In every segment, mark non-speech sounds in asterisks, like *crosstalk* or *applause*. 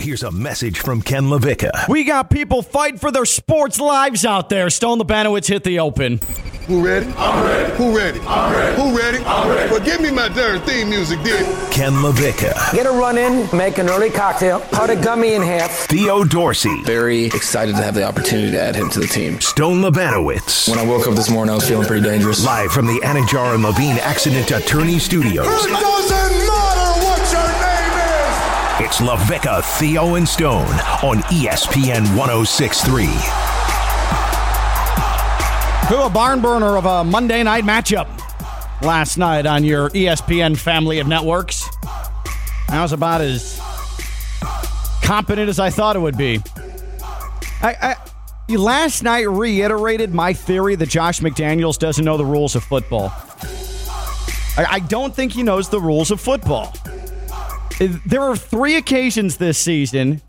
Here's a message from Ken LaVica. We got people fighting for their sports lives out there. Stone Labanowitz hit the open. Who ready? I'm ready. Who ready? I'm ready. Who ready? I'm ready. Well, give me my darn theme music, then. Ken LaVica. Get a run in, make an early cocktail, cut a gummy in half. Theo Dorsey. Very excited to have the opportunity to add him to the team. Stone Labanowitz. When I woke up this morning, I was feeling pretty dangerous. Live from the Anidjar and Levine Accident Attorney Studios. It doesn't matter It's LaVicka, Theo, and Stone on ESPN 1063. Who a barn burner of a Monday night matchup last night on your ESPN family of networks. That was about as competent as I thought it would be. I, I last night reiterated my theory that Josh McDaniels doesn't know the rules of football. I, I don't think he knows the rules of football. There are three occasions this season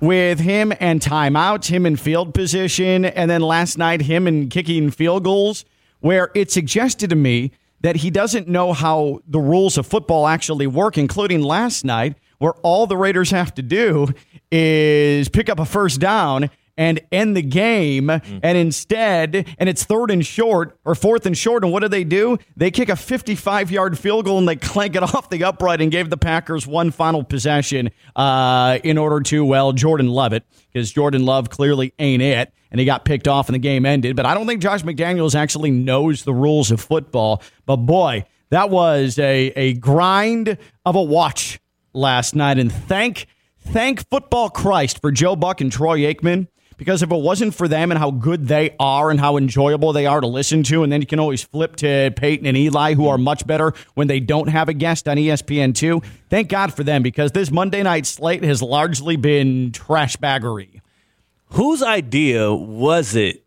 with him and timeouts, him in field position, and then last night, him and kicking field goals, where it suggested to me that he doesn't know how the rules of football actually work, including last night, where all the Raiders have to do is pick up a first down and end the game. And instead, and it's third and short or fourth and short. And what do they do? They kick a 55 yard field goal and they clank it *laughs* off the upright and gave the Packers one final possession uh, in order to, well, Jordan Love it, because Jordan Love clearly ain't it. And he got picked off and the game ended. But I don't think Josh McDaniels actually knows the rules of football. But boy, that was a, a grind of a watch last night. And thank, thank football Christ for Joe Buck and Troy Aikman because if it wasn't for them and how good they are and how enjoyable they are to listen to, and then you can always flip to Peyton and Eli, who are much better when they don't have a guest on E ESPN2. Thank God for them because this Monday night slate has largely been trash baggery. Whose idea was it?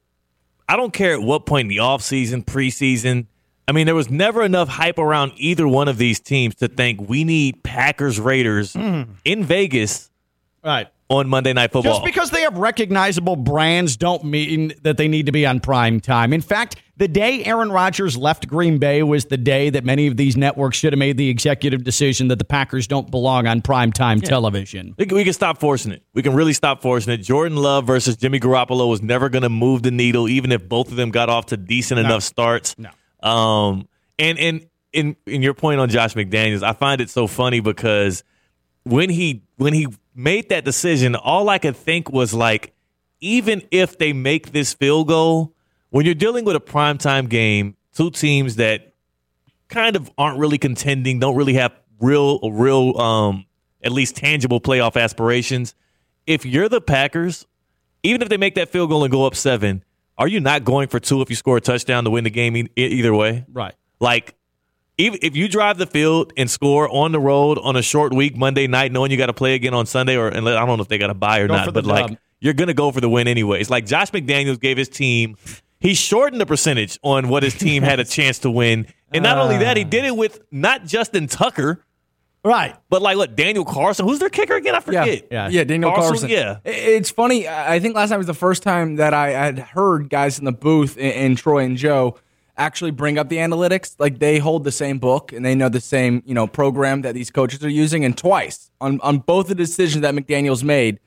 I don't care at what point in the offseason, preseason. I mean, there was never enough hype around either one of these teams to think we need Packers Raiders mm. in Vegas Right. On Monday Night Football. Just because they have recognizable brands don't mean that they need to be on prime time. In fact, the day Aaron Rodgers left Green Bay was the day that many of these networks should have made the executive decision that the Packers don't belong on prime time television. We can, stop forcing it. We can really stop forcing it. Jordan Love versus Jimmy Garoppolo was never going to move the needle, even if both of them got off to decent enough starts. No. Um, and and in in your point on Josh McDaniels, I find it so funny because when he when he made that decision, all I could think was like, even if they make this field goal, when you're dealing with a primetime game, two teams that kind of aren't really contending, don't really have real real um at least tangible playoff aspirations. If you're the Packers, even if they make that field goal and go up seven, are you not going for two if you score a touchdown to win the game e- either way? Right. Like, even if you drive the field and score on the road on a short week Monday night, knowing you got to play again on Sunday, or and I don't know if they got to buy or Go not, the but like you're gonna go for the win anyways. Like Josh McDaniels gave his team, he shortened the percentage on what his team had a *laughs* chance to win, and not only that, he did it with not Justin Tucker, Right. but like what Daniel Carlson, who's their kicker again? I forget. Yeah. Yeah, Daniel Carlson. Yeah. It's funny. I I think last night was the first time that I had heard guys in the booth and, and Troy and Joe actually bring up the analytics. Like they hold the same book and they know the same, you know, program that these coaches are using. And twice on, on both the decisions that McDaniels made,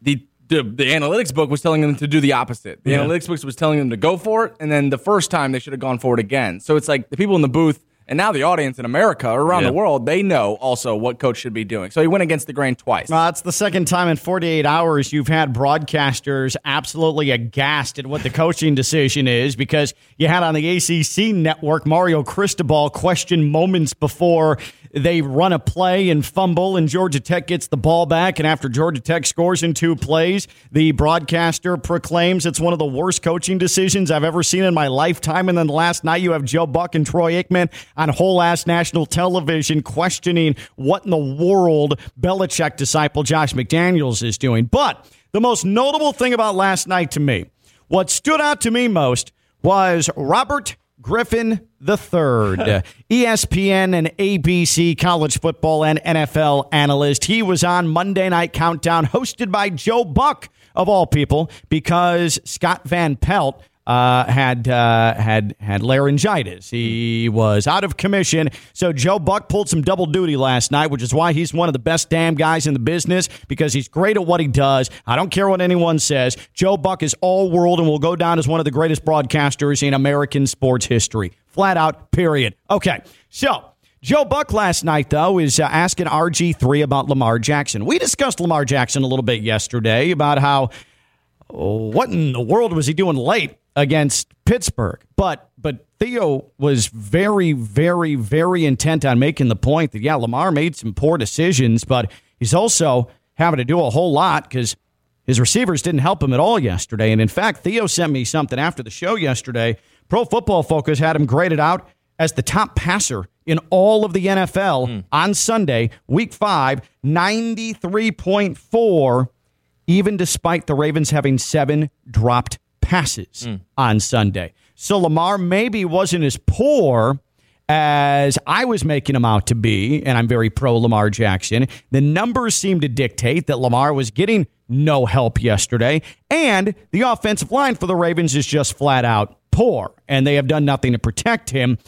the the, the analytics book was telling them to do the opposite. The analytics book was telling them to go for it, and then the first time they should have gone for it again. So it's like the people in the booth and now the audience in America or around Yeah. the world, they know also what coach should be doing. So he went against the grain twice. Uh, it's the second time in 48 hours you've had broadcasters absolutely aghast at what the coaching decision is because you had on the ACC network Mario Cristobal question moments before they run a play and fumble, and Georgia Tech gets the ball back. And after Georgia Tech scores in two plays, the broadcaster proclaims it's one of the worst coaching decisions I've ever seen in my lifetime. And then last night you have Joe Buck and Troy Aikman on whole ass national television questioning what in the world Belichick disciple Josh McDaniels is doing. But the most notable thing about last night to me, what stood out to me most was Robert Griffin III, *laughs* ESPN and ABC college football and NFL analyst. He was on Monday Night Countdown, hosted by Joe Buck, of all people, because Scott Van Pelt. Uh, had uh, had had laryngitis. He was out of commission. So Joe Buck pulled some double duty last night, which is why he's one of the best damn guys in the business because he's great at what he does. I don't care what anyone says. Joe Buck is all world and will go down as one of the greatest broadcasters in American sports history. Flat out. Period. Okay. So. Joe Buck last night, though, is uh, asking RG3 about Lamar Jackson. We discussed Lamar Jackson a little bit yesterday about how what in the world was he doing late against Pittsburgh? But but Theo was very, very, very intent on making the point that yeah, Lamar made some poor decisions, but he's also having to do a whole lot because his receivers didn't help him at all yesterday. And in fact, Theo sent me something after the show yesterday. Pro Football Focus had him graded out as the top passer in all of the NFL hmm. on Sunday, week five, 93.4, even despite the Ravens having seven dropped passes mm. on Sunday. So Lamar maybe wasn't as poor as I was making him out to be, and I'm very pro Lamar Jackson. The numbers seem to dictate that Lamar was getting no help yesterday, and the offensive line for the Ravens is just flat out poor, and they have done nothing to protect him.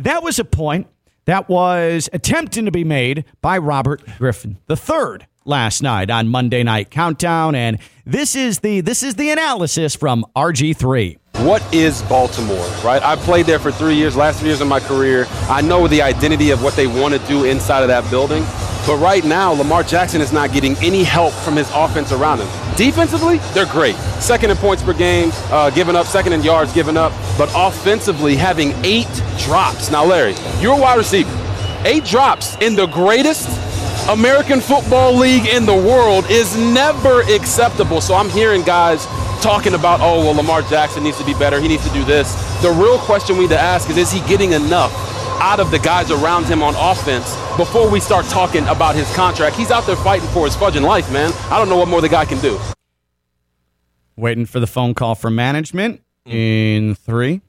That was a point that was attempting to be made by Robert Griffin III last night on Monday Night Countdown, and this is the this is the analysis from RG3. What is Baltimore, right? I played there for three years, last three years of my career. I know the identity of what they want to do inside of that building. But right now, Lamar Jackson is not getting any help from his offense around him. Defensively, they're great. Second in points per game, uh, giving up, second in yards given up. But offensively, having eight drops. Now, Larry, you're a wide receiver. Eight drops in the greatest American Football League in the world is never acceptable. So I'm hearing guys talking about, oh, well, Lamar Jackson needs to be better. He needs to do this. The real question we need to ask is, is he getting enough out of the guys around him on offense before we start talking about his contract? He's out there fighting for his fudging life, man. I don't know what more the guy can do. Waiting for the phone call from management in three,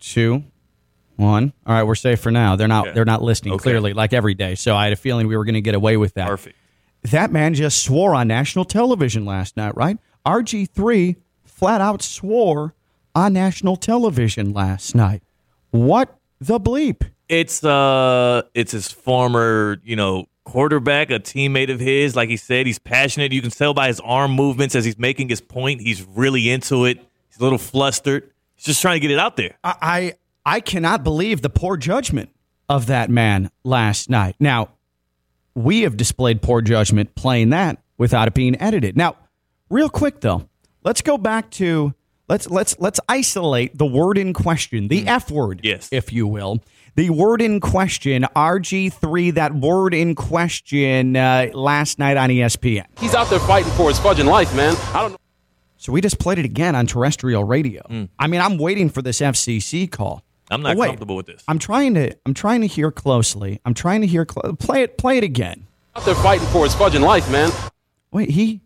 two, one. All right, we're safe for now. They're not. Yeah. They're not listening Okay. clearly, like every day. So I had a feeling we were going to get away with that. Perfect. That man just swore on national television last night, right? RG three flat out swore on national television last night. What the bleep? It's uh, it's his former, you know, quarterback, a teammate of his. Like he said, he's passionate. You can tell by his arm movements as he's making his point. He's really into it. He's a little flustered. He's just trying to get it out there. I, I I cannot believe the poor judgment of that man last night. Now, we have displayed poor judgment playing that without it being edited. Now, real quick though, let's go back to let's let's let's isolate the word in question, the F word, Yes. if you will. The word in question, RG3, that word in question uh, last night on ESPN. He's out there fighting for his fudging life, man. I don't know. So we just played it again on terrestrial radio. I mean, I'm waiting for this FCC call. I'm not But wait, comfortable with this. I'm trying to I'm trying to hear closely. I'm trying to hear clo- play it play it again. Out there fighting for his fudging life, man. Wait, he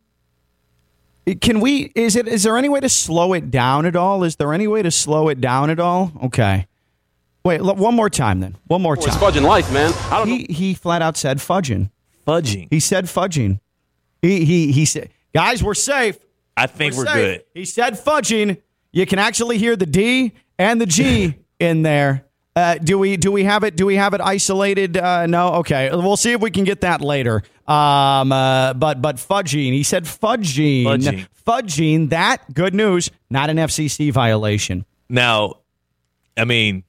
can we is it is there any way to slow it down at all? Is there any way to slow it down at all? Okay. Wait, l- one more time then. One more For his time. fudging life, man. I don't know. He he flat out said fudging. Fudging. He said fudging. He he he said, "Guys, we're safe." I think we're, safe. good. He said fudging. You can actually hear the D and the G *laughs* in there. Uh, do we do we have it? Do we have it isolated? Uh, no. Okay. We'll see if we can get that later. Um, uh, but but fudging. He said fudging. Fudging. Fudging. That good news. Not an FCC violation. Now, I mean,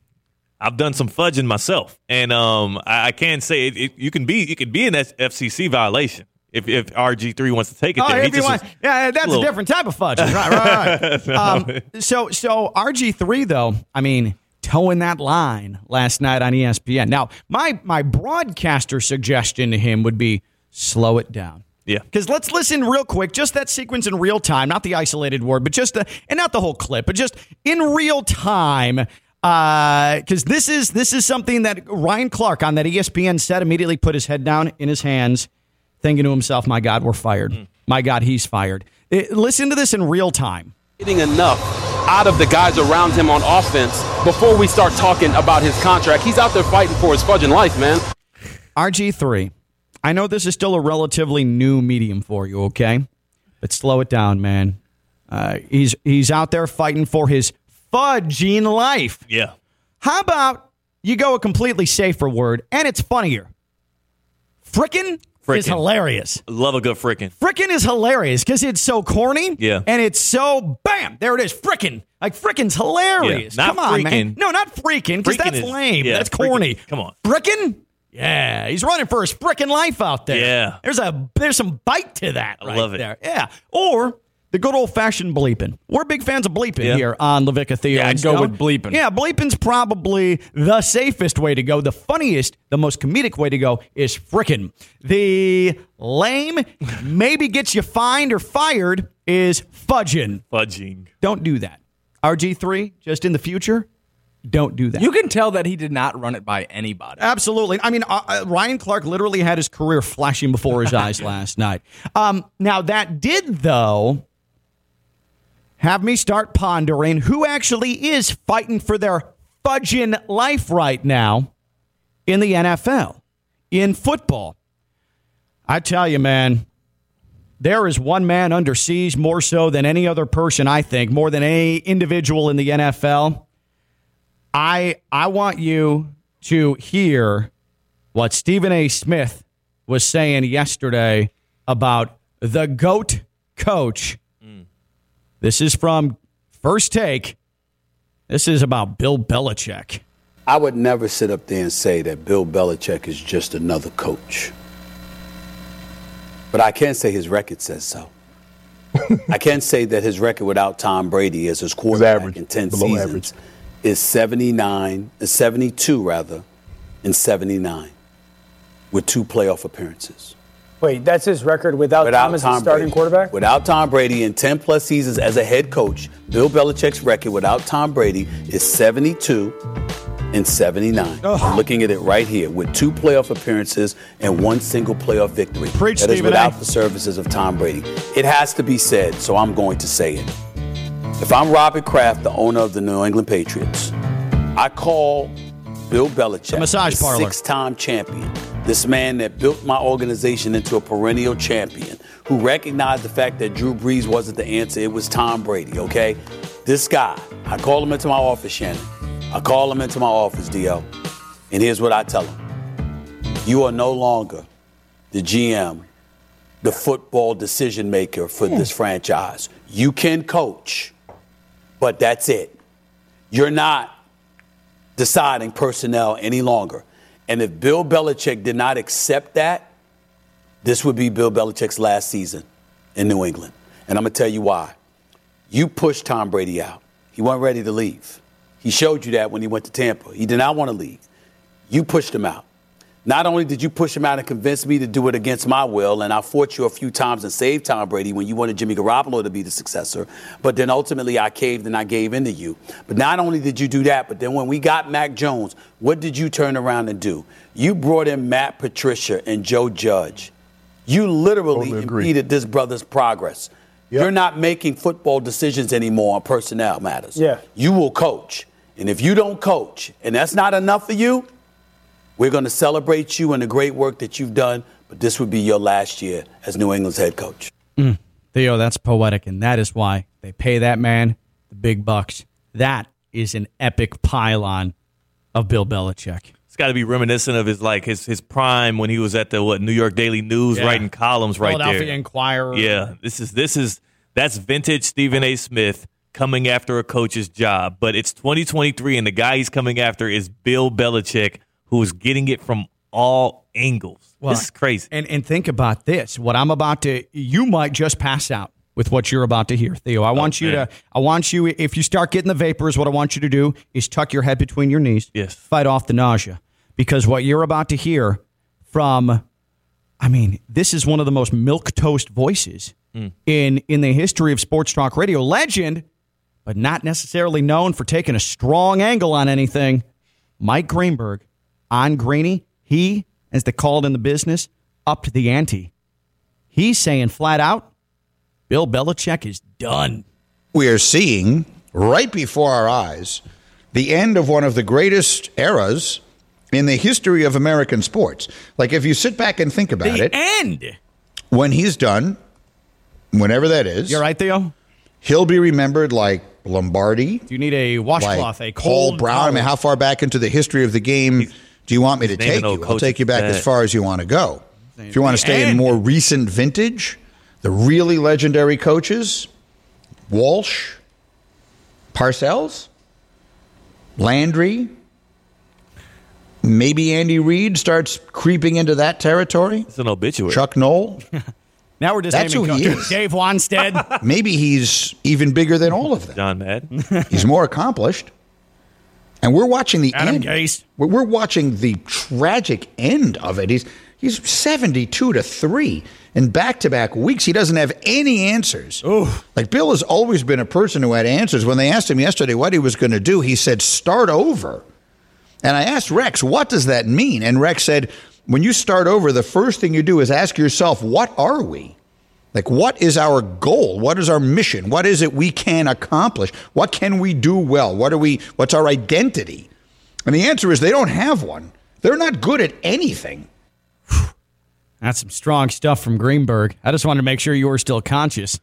I've done some fudging myself, and um, I, I can say it, it, you can be you could be an FCC violation if if RG three wants to take it Oh, there. He just want, was- yeah, that's little- a different type of fudging. Right, right, right. *laughs* um, so, so RG three though, I mean, towing that line last night on ESPN. Now, my my broadcaster suggestion to him would be slow it down. Yeah. Because let's listen real quick, just that sequence in real time, not the isolated word, but just the, and not the whole clip, but just in real time. Because this is this is something that Ryan Clark on that ESPN set immediately put his head down in his hands, thinking to himself, "My God, we're fired. My God, he's fired." Eh, listen to this in real time. getting enough out of the guys around him on offense before we start talking about his contract. He's out there fighting for his fudging life, man. RG3, I know this is still a relatively new medium for you, okay? But slow it down, man. Uh, he's he's out there fighting for his fudging life. Yeah. How about you go a completely safer word and it's funnier? Frickin' is Frickin'. hilarious. Love a good frickin'. Frickin' is hilarious because it's so corny. Yeah. And it's so bam, there it is. Frickin'. Like frickin's hilarious. Yeah, Come on, man. No, not freaking, because that's is- lame. yeah, that's corny. Come on. Frickin'? Yeah. He's running for his frickin' life out there. Yeah. There's a there's some bite to that. I right love it. There. Yeah. Or the good old fashioned bleeping. We're big fans of bleeping Yeah. here on Levica Theater. Yeah, I'd go with bleeping. Yeah, bleeping's probably the safest way to go. The funniest, the most comedic way to go is frickin'. The lame, maybe gets you fined or fired is fudging. Fudging. Don't do that. RG3, just in the future, don't do that. You can tell that he did not run it by anybody. Absolutely. I mean, uh, uh, Ryan Clark literally had his career flashing before his eyes *laughs* last night. Um, now, that did, though, have me start pondering who actually is fighting for their fudging life right now in the NFL, in football. I tell you, man, there is one man under siege more so than any other person, I think, more than any individual in the NFL. I I want you to hear what Stephen A. Smith was saying yesterday about the GOAT coach. This is from First Take. This is about Bill Belichick. I would never sit up there and say that Bill Belichick is just another coach. But I can't say his record says so. *laughs* I can't say that his record without Tom Brady as his quarterback average, in 10 seasons average. is 79, is 72 rather, and 79 with two playoff appearances. Wait, that's his record without, Without Tom as Tom starting Brady. quarterback? Without Tom Brady in 10 plus seasons as a head coach, Bill Belichick's record without Tom Brady is 72 and 79. I'm looking at it right here with two playoff appearances and one single playoff victory. Preach, That is Stephen without A. the services of Tom Brady. It has to be said, so I'm going to say it. If I'm Robert Kraft, the owner of the New England Patriots, I call Bill Belichick, massage the parlor. six-time champion, this man that built my organization into a perennial champion, who recognized the fact that Drew Brees wasn't the answer, it was Tom Brady, okay? This guy, I call him into my office, Shannon. I call him into my office, Dio, and here's what I tell him. You are no longer the GM, the football decision maker for this franchise. You can coach, but that's it. You're not deciding personnel any longer. And if Bill Belichick did not accept that, this would be Bill Belichick's last season in New England. And I'm going to tell you why. You pushed Tom Brady out. He wasn't ready to leave. He showed you that when he went to Tampa. He did not want to leave. You pushed him out. Not only did you push him out and convince me to do it against my will, and I fought you a few times and saved Tom Brady when you wanted Jimmy Garoppolo to be the successor, but then ultimately I caved and I gave in to you. But not only did you do that, but then when we got Mac Jones, what did you turn around and do? You brought in Matt Patricia and Joe Judge. You literally Totally impeded this brother's progress. You're not making football decisions anymore on personnel matters. Yeah. You will coach. And if you don't coach, and that's not enough for you, we're going to celebrate you and the great work that you've done, but this would be your last year as New England's head coach. Mm. Theo, that's poetic, and that is why they pay that man the big bucks. That is an epic pylon of Bill Belichick. It's got to be reminiscent of his like his his prime when he was at the what New York Daily News Yeah. writing columns right Philadelphia there. Inquirer. Yeah, this is this is that's vintage Stephen A. Smith coming after a coach's job, but it's 2023 and the guy he's coming after is Bill Belichick, who's getting it from all angles. this is crazy. And and think about this. What I'm about to you might just pass out with what you're about to hear, Theo. I oh, want you man. to I want you if you start getting the vapors, what I want you to do is tuck your head between your knees. Yes. Fight off the nausea. Because what you're about to hear from I mean, this is one of the most milk toast voices mm. in in the history of sports talk radio. Legend, but not necessarily known for taking a strong angle on anything. Mike Greenberg on Greeny, he, as they call it in the business, upped the ante. He's saying flat out, Bill Belichick is done. we are seeing right before our eyes the end of one of the greatest eras in the history of American sports. Like if you sit back and think about The it, end. when he's done, whenever that is, You're right, Theo. he'll be remembered like Lombardi? Do you need a washcloth, like a Paul cold Brown? I mean, how far back into the history of the game do you want me to take old you? I'll take you back as far as you want to go. If you want to stay in more recent vintage, the really legendary coaches, Walsh, Parcells, Landry, maybe Andy Reid starts creeping into that territory. It's an obituary. Chuck Noll, *laughs* Now we're just That's who he is. Dave Wannstedt. *laughs* maybe he's even bigger than all of them. John Madden. He's more accomplished. And we're watching the Adam end. Gase. We're, watching the tragic end of it. He's he's 72 to 3 in back-to-back weeks. He doesn't have any answers. Like Bill has always been a person who had answers. When they asked him yesterday what he was going to do, he said start over. And I asked Rex, what does that mean? And Rex said, when you start over, the first thing you do is ask yourself, what are we? Like, what is our goal? What is our mission? What is it we can accomplish? What can we do well? What are we? What's our identity? And the answer is they don't have one. They're not good at anything. That's some strong stuff from Greenberg. I just wanted to make sure you were still conscious.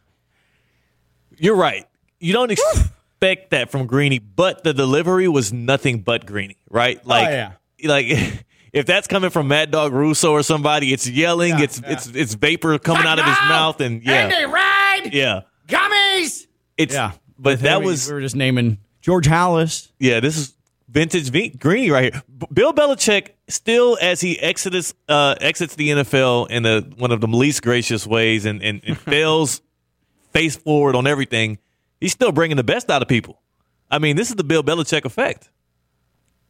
You're right. You don't expect that from Greeny, but the delivery was nothing but Greeny, right? Oh, like, yeah. like *laughs* if that's coming from Mad Dog Russo or somebody, it's yelling, it's it's it's vapor coming out of his mouth, and yeah, ride yeah, gummies. it's Yeah, But that we, was we were just naming George Halas. yeah. This is vintage v- Greeny right here. B- Bill Belichick still as he exits uh, exits the NFL in the one of the least gracious ways and and, and *laughs* fails face forward on everything. He's still bringing the best out of people. I mean, this is the Bill Belichick effect.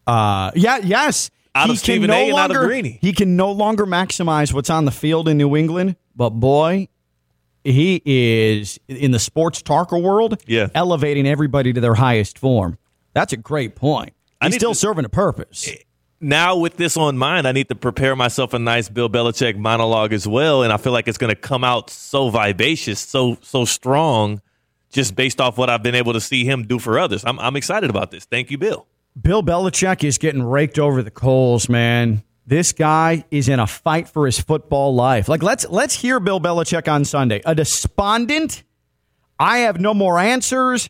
Uh, yeah, yes. Out He of can Stephen no A. and out of longer- Greeny. He can no longer maximize what's on the field in New England, but boy, he is in the sports talker world, Yeah. elevating everybody to their highest form. That's a great point. He's still to- serving a purpose. Eh, now with this on mind, I need to prepare myself a nice Bill Belichick monologue as well, and I feel like it's going to come out so vivacious, so so strong, just based off what I've been able to see him do for others. I'm I'm excited about this. Thank you, Bill. Bill Belichick is getting raked over the coals, man. This guy is in a fight for his football life. Like let's let's hear Bill Belichick on Sunday. A despondent. I have no more answers.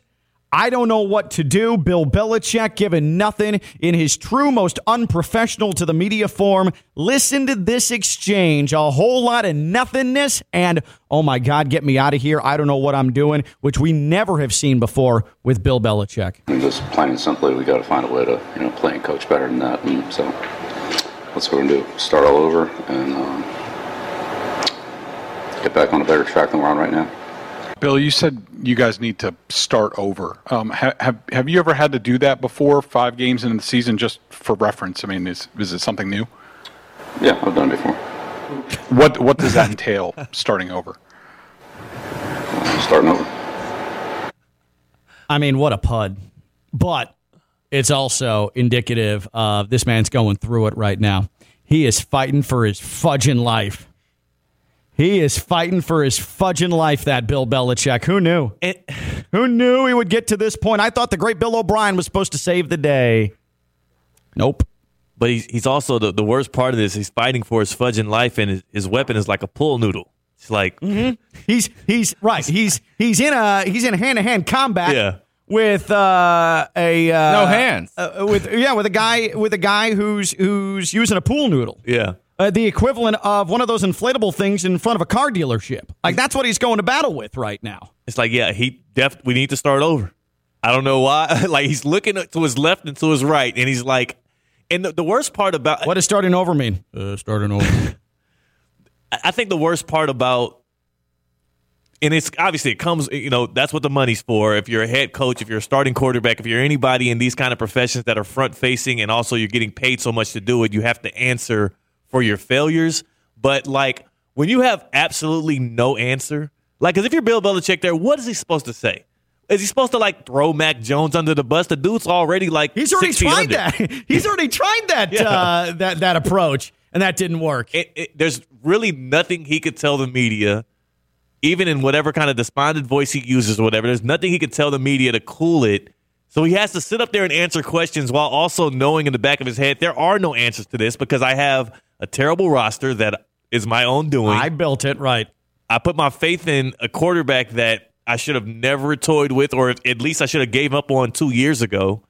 I don't know what to do. Bill Belichick given nothing in his true, most unprofessional to the media form. Listen to this exchange. A whole lot of nothingness and, oh my God, get me out of here. I don't know what I'm doing, which we never have seen before with Bill Belichick. Just plain and simply, we got to find a way to, you know, play and coach better than that. And so that's what we're going to do. Start all over and um, get back on a better track than we're on right now. Bill, you said you guys need to start over. Um, ha- have have you ever had to do that before? Five games into the season, just for reference. I mean, is is it something new? Yeah, I've done it before. What what does that entail? *laughs* starting over. Starting over. I mean, what a pud. But it's also indicative of this man's going through it right now. He is fighting for his fudging life. He is fighting for his fudging life, that Bill Belichick. Who knew? Who knew he would get to this point? I thought the great Bill O'Brien was supposed to save the day. Nope. But he's he's also the, the worst part of this. He's fighting for his fudging life, and his, his weapon is like a pool noodle. It's like He's he's right. He's he's in a he's in hand to hand combat. Yeah. With uh, a uh, No hands. Uh, with yeah, with a guy with a guy who's who's using a pool noodle. yeah. Uh, the equivalent of one of those inflatable things in front of a car dealership. Like that's what he's going to battle with right now. It's like yeah, he def we need to start over. I don't know why. *laughs* like he's looking to his left and to his right, and he's like, and the, the worst part about What does starting over mean? Uh, starting over. *laughs* I think the worst part about, and it's obviously it comes, you know, that's what the money's for. If you're a head coach, if you're a starting quarterback, if you're anybody in these kind of professions that are front facing and also you're getting paid so much to do it, you have to answer for your failures. But like when you have absolutely no answer, like, because if you're Bill Belichick there, what is he supposed to say? Is he supposed to like throw Mac Jones under the bus? The dude's already like He's already tried that. *laughs* He's already tried that *laughs* Yeah. uh, that that approach, and that didn't work. it, it, there's really nothing he could tell the media, even in whatever kind of despondent voice he uses or whatever. There's nothing he could tell the media to cool it. So he has to sit up there and answer questions while also knowing in the back of his head there are no answers to this because I have a terrible roster that is my own doing. I built it right. I put my faith in a quarterback that I should have never toyed with, or at least I should have gave up on two years ago.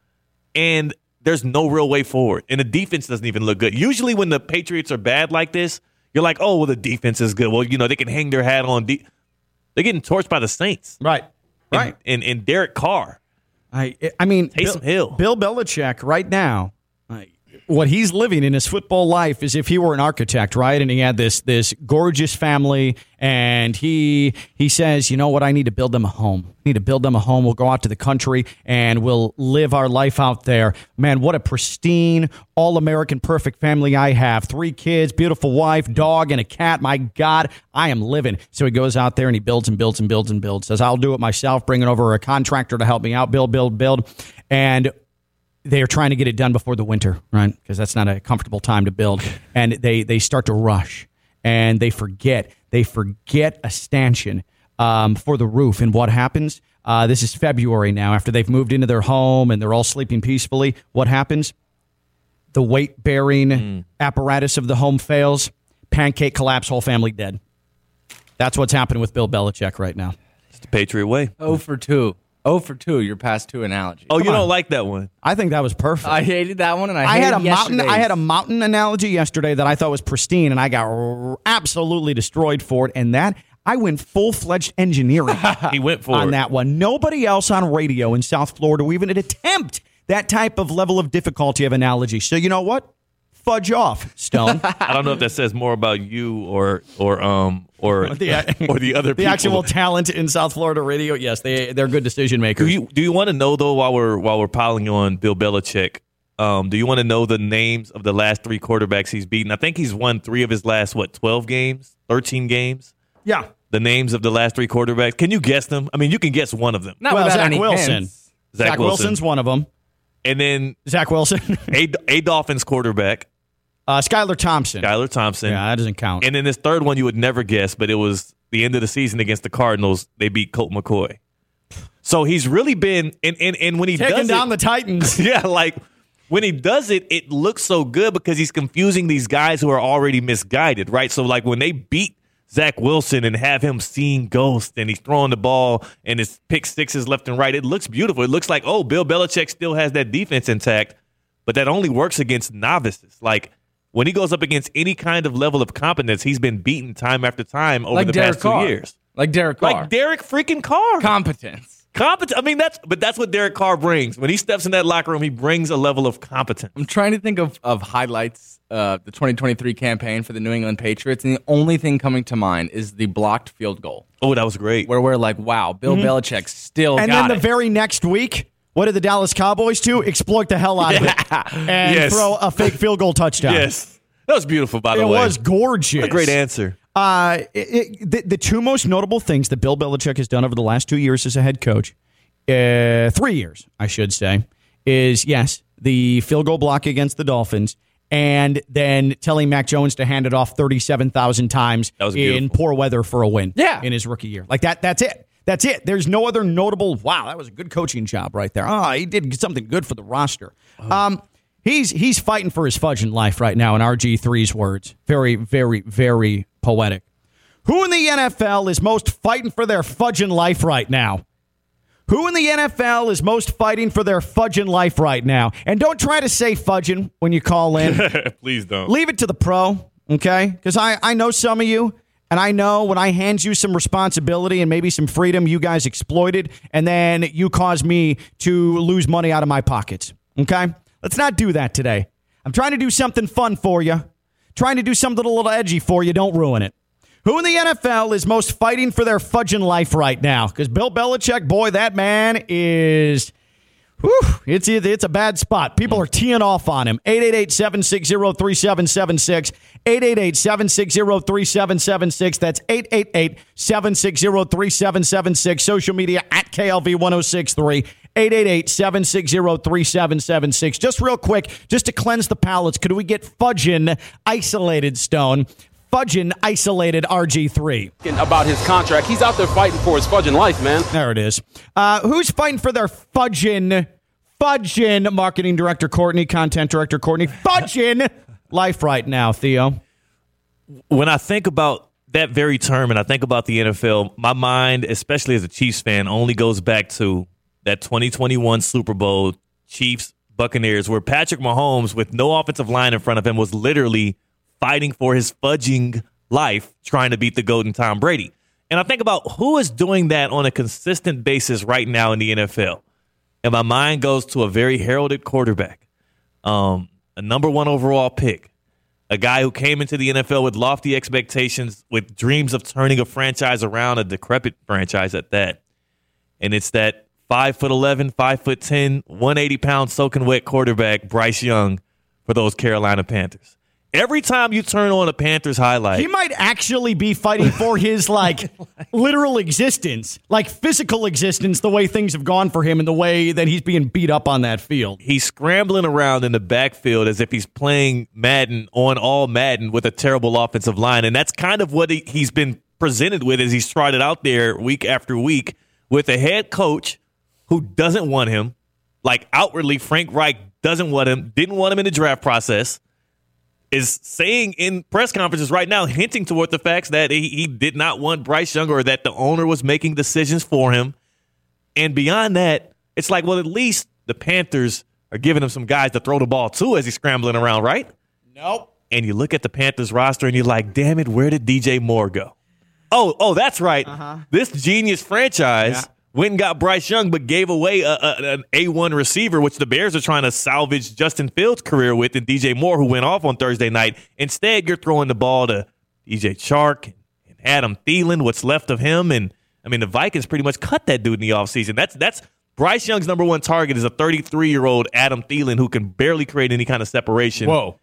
And there's no real way forward. And the defense doesn't even look good. Usually, when the Patriots are bad like this, you're like, oh, well, the defense is good. Well, you know, they can hang their hat on. De- They're getting torched by the Saints. Right. And, Right. And, and Derek Carr. I I mean, Taysom Bill, Hill. Bill Belichick right now, what he's living in his football life is if he were an architect, right? And he had this this gorgeous family, and he he says, you know what, I need to build them a home. I need to build them a home. We'll go out to the country and we'll live our life out there. Man, what a pristine, all American, perfect family I have. Three kids, beautiful wife, dog, and a cat. My God, I am living. So he goes out there and he builds and builds and builds and builds. Says, I'll do it myself. Bringing over a contractor to help me out. Build, build, build, and they are trying to get it done before the winter, right? Because that's not a comfortable time to build. *laughs* And they they start to rush and they forget they forget a stanchion um, for the roof. And what happens? Uh, this is February now. After they've moved into their home and they're all sleeping peacefully, what happens? The weight bearing apparatus of the home fails. Pancake collapse. Whole family dead. That's what's happening with Bill Belichick right now. It's the Patriot way. Oh for two. Oh for two. Your past two analogy. Oh, you Come on. don't like that one? I think that was perfect. I hated that one, and I, I had a hated mountain. I yesterday's. had a mountain analogy yesterday that I thought was pristine, and I got r- absolutely destroyed for it. And that I went full fledged engineering *laughs* He went for on it. that one. Nobody else on radio in South Florida will even attempt that type of level of difficulty of analogy. So you know what? Fudge off, Stone. *laughs* I don't know if that says more about you or or um or *laughs* The- *laughs* or the other the people. actual talent in South Florida radio. Yes, they they're good decision makers. Do makers. you do you want to know though while we're while we're piling on Bill Belichick? Um, do you want to know the names of the last three quarterbacks he's beaten? I think he's won three of his last what twelve games, thirteen games. yeah. The names of the last three quarterbacks. Can you guess them? I mean, you can guess one of them. Not well, without Zach any Wilson. hints. Zach Zach Wilson. Wilson's one of them. And then Zach Wilson. a a Dolphins quarterback, uh, Skylar Thompson. Skylar Thompson. Yeah, that doesn't count. And then this third one you would never guess, but it was the end of the season against the Cardinals. They beat Colt McCoy. So he's really been and and, and when he Taking does down it, the Titans. *laughs* yeah, like when he does it, it looks so good because he's confusing these guys who are already misguided, right? So like when they beat Zach Wilson and have him seeing ghosts and he's throwing the ball and his pick sixes left and right, it looks beautiful. It looks like, oh, Bill Belichick still has that defense intact, but that only works against novices. Like when he goes up against any kind of level of competence, he's been beaten time after time over like the Derek past two years. Like Derek Carr. Like Derek freaking Carr. competence. Competence. I mean, that's but that's what Derek Carr brings. When he steps in that locker room, he brings a level of competence. I'm trying to think of, of highlights uh, the 2023 campaign for the New England Patriots, and the only thing coming to mind is the blocked field goal, Oh, that was great. where we're like, "Wow, Bill Belichick still Mm-hmm. and got then the it." very next week, what did the Dallas Cowboys do? Exploit the hell out of it and Yes. throw a fake field goal touchdown. Yes, that was beautiful. By the It way, It was gorgeous. What a great answer. Uh, it, it, the, the two most notable things that Bill Belichick has done over the last two years as a head coach, uh, three years, I should say, is yes, the field goal block against the Dolphins, and then telling Mac Jones to hand it off 37,000 times in poor weather for a win Yeah. in his rookie year. Like that, that's it. That's it. There's no other notable, wow, that was a good coaching job right there. Oh, he did something good for the roster. Um, he's he's fighting for his fudging life right now in RG3's words. Very, very, very poetic. Who in the NFL is most fighting for their fudging life right now? Who in the NFL is most fighting for their fudging life right now? And don't try to say fudging when you call in. *laughs* Please don't. Leave it to the pro, okay? Because I, I know some of you, and I know when I hand you some responsibility and maybe some freedom, you guys exploited, and then you cause me to lose money out of my pockets, okay? Let's not do that today. I'm trying to do something fun for you, trying to do something a little edgy for you. Don't ruin it. Who in the NFL is most fighting for their fudging life right now? Because Bill Belichick, boy, that man is. Whew, it's it's a bad spot. People are teeing off on him. 888-760-3776. 888-760-3776. That's 888-760-3776. Social media at KLV1063. 888-760-3776. Just real quick, just to cleanse the palates, could we get fudging isolated, Stone? Fudging isolated RG3. About his contract, he's out there fighting for his fudging life, man. There it is. Uh, who's fighting for their fudging, fudging marketing director Courtney, content director Courtney, fudging life right now, Theo? When I think about that very term and I think about the NFL, my mind, especially as a Chiefs fan, only goes back to that 2021 Super Bowl Chiefs Buccaneers, where Patrick Mahomes, with no offensive line in front of him, was literally fighting for his fudging life trying to beat the golden Tom Brady. And I think about who is doing that on a consistent basis right now in the NFL. And my mind goes to a very heralded quarterback, um, a number one overall pick, a guy who came into the NFL with lofty expectations, with dreams of turning a franchise around, a decrepit franchise at that. And it's that five foot 11, five foot 10, 180 pound soaking wet quarterback, Bryce Young, for those Carolina Panthers. Every time you turn on a Panthers highlight, He might actually be fighting for *laughs* his like literal existence, like physical existence, the way things have gone for him and the way that he's being beat up on that field. he's scrambling around in the backfield as if he's playing Madden on all Madden with a terrible offensive line. And that's kind of what he, he's been presented with as he's trotted out there week after week with a head coach who doesn't want him. Like outwardly, Frank Reich doesn't want him, didn't want him in the draft process. Is saying in press conferences right now, hinting toward the facts that he, he did not want Bryce Young or that the owner was making decisions for him. And beyond that, it's like, well, at least the Panthers are giving him some guys to throw the ball to as he's scrambling around, right? Nope. And you look at the Panthers roster and you're like, damn it, where did DJ Moore go? Oh, oh, that's right. Uh-huh. This genius franchise went and got Bryce Young, but gave away a, a, an A1 receiver, which the Bears are trying to salvage Justin Fields' career with, and DJ Moore, who went off on Thursday night. Instead, you're throwing the ball to DJ Chark and Adam Thielen, what's left of him. And I mean, the Vikings pretty much cut that dude in the offseason. That's that's Bryce Young's number one target is a 33 year old Adam Thielen who can barely create any kind of separation. Whoa.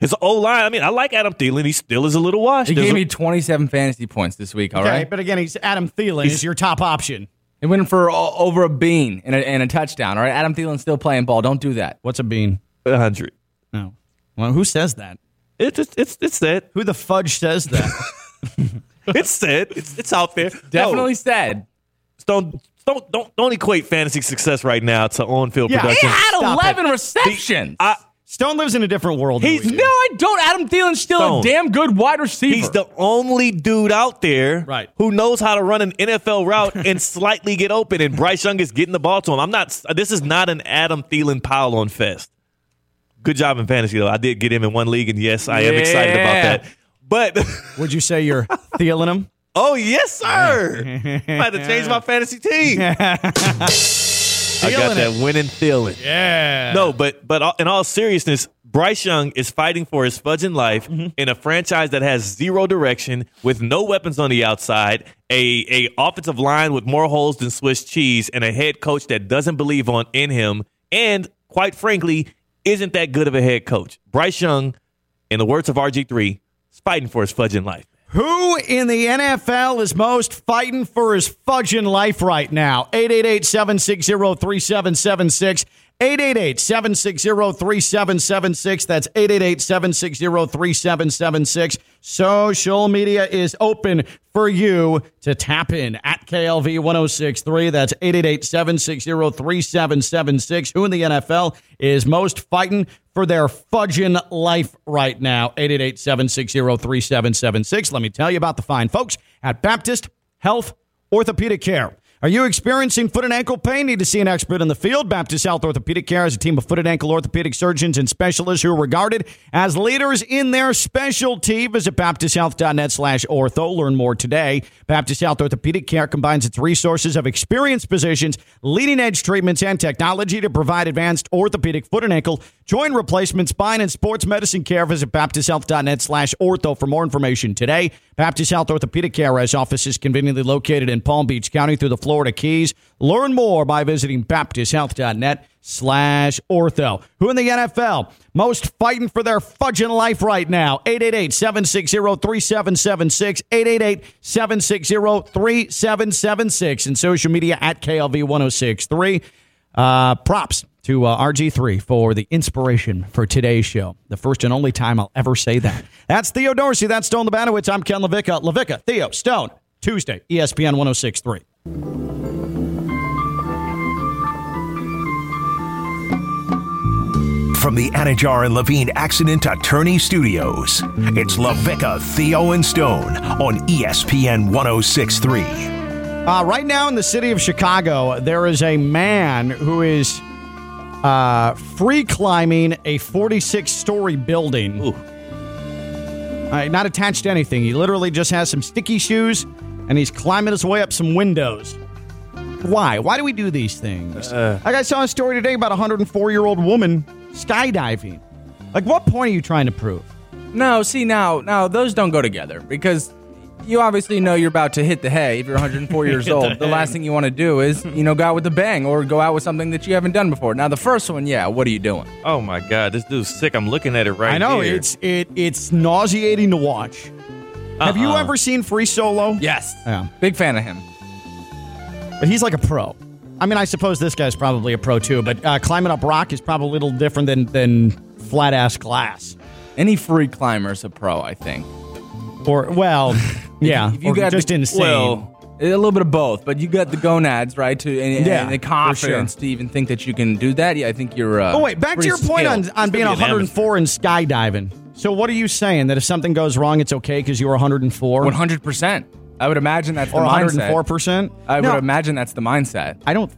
His O line, I mean, I like Adam Thielen. He still is a little washed. He gave me 27 fantasy points this week, all okay, right? but again, he's Adam Thielen is your top option. It went for o- over a bean and a, and a touchdown, all right? Adam Thielen's still playing ball. Don't do that. What's a bean? A 100. No. Well, who says that? It's it's it's, it's said. Who the fudge says that? *laughs* It's said. It's it's out there. Definitely said. Don't don't don't don't equate fantasy success right now to on field Yeah, production. He had Stop 11 it. receptions. I, Stone lives in a different world. than He's we do. no, I don't. Adam Thielen's still Stone. a damn good wide receiver. he's the only dude out there Right. who knows how to run an NFL route *laughs* and slightly get open. And Bryce Young is getting the ball to him. I'm not. This is not an Adam Thielen pile on fest. Good job in fantasy though. I did get him in one league, and yes, I am excited about that. But *laughs* Would you say you're Thielen him? oh yes, sir. *laughs* I had to change my fantasy team. I got Thielen that winning feeling. Yeah. No, but but in all seriousness, Bryce Young is fighting for his fudging life Mm-hmm. in a franchise that has zero direction, with no weapons on the outside, a a offensive line with more holes than Swiss cheese, and a head coach that doesn't believe on in him, and quite frankly, isn't that good of a head coach. Bryce Young, in the words of RG three, is fighting for his fudging life. Who in the NFL is most fighting for his fudging life right now? 888 760 3776. 888 760 3776. That's 888 760 3776. Social media is open for you to tap in at KLV 1063. That's 888 760 3776. Who in the NFL is most fighting for their fudging life right now? 888 760 3776. Let me tell you about the fine folks at Baptist Health Orthopedic Care. Are you experiencing foot and ankle pain? Need to see an expert in the field? Baptist Health Orthopedic Care has a team of foot and ankle orthopedic surgeons and specialists who are regarded as leaders in their specialty. Visit baptisthealth.net slash ortho. Learn more today. Baptist Health Orthopedic Care combines its resources of experienced physicians, leading edge treatments, and technology to provide advanced orthopedic foot and ankle, joint replacement, spine, and sports medicine care. Visit baptisthealth.net slash ortho for more information today. Baptist Health Orthopedic Care has offices conveniently located in Palm Beach County through the Florida Keys. Learn more by visiting baptisthealth.net slash ortho. Who in the NFL most fighting for their fudging life right now? 888-760-3776. 888-760-3776. And social media at KLV1063. Uh, props to uh, RG3 for the inspiration for today's show. The first and only time I'll ever say that. *laughs* That's Theo Dorsey. That's Stone Lebanowitz. I'm Ken Levica. Levica, Theo, Stone, Tuesday, ESPN 1063. from the Anidjar and Levine Accident Attorney Studios, it's LaVica, Theo, and Stone on ESPN 1063. Uh, right now in the city of Chicago, there is a man who is uh, free climbing a 46 story building. Uh, not attached to anything. He literally just has some sticky shoes and he's climbing his way up some windows. Why? Why do we do these things? Uh. like I saw a story today about a 104 year old woman skydiving. Like, what point are you trying to prove? No, see now, now those don't go together because you obviously know you're about to hit the hay if you're *laughs* 104 years Hit the old. The last thing you want to do is, you know, go out with a bang or go out with something that you haven't done before. Now, the first one, yeah, what are you doing? Oh my god, this dude's sick. I'm looking at it right now. I know here. it's it it's nauseating to watch. Have you Uh-uh. ever seen Free Solo? Yes. Yeah. Big fan of him. But he's like a pro. I mean, I suppose this guy's probably a pro too, but uh, climbing up rock is probably a little different than than flat ass glass. Any free climber's a pro, I think. Or well, yeah, If you or got just the, insane. Well, a little bit of both, but you got the gonads, right? To and, Yeah, and the for confidence to even think that you can do that. Yeah, I think you're. Uh, oh wait, back to pretty your point on skilled. on being be an 104 and skydiving. So what are you saying that if something goes wrong, it's okay because you were 104 One hundred percent. I would imagine that's or the mindset. 104 percent? I would imagine that's the mindset. I don't.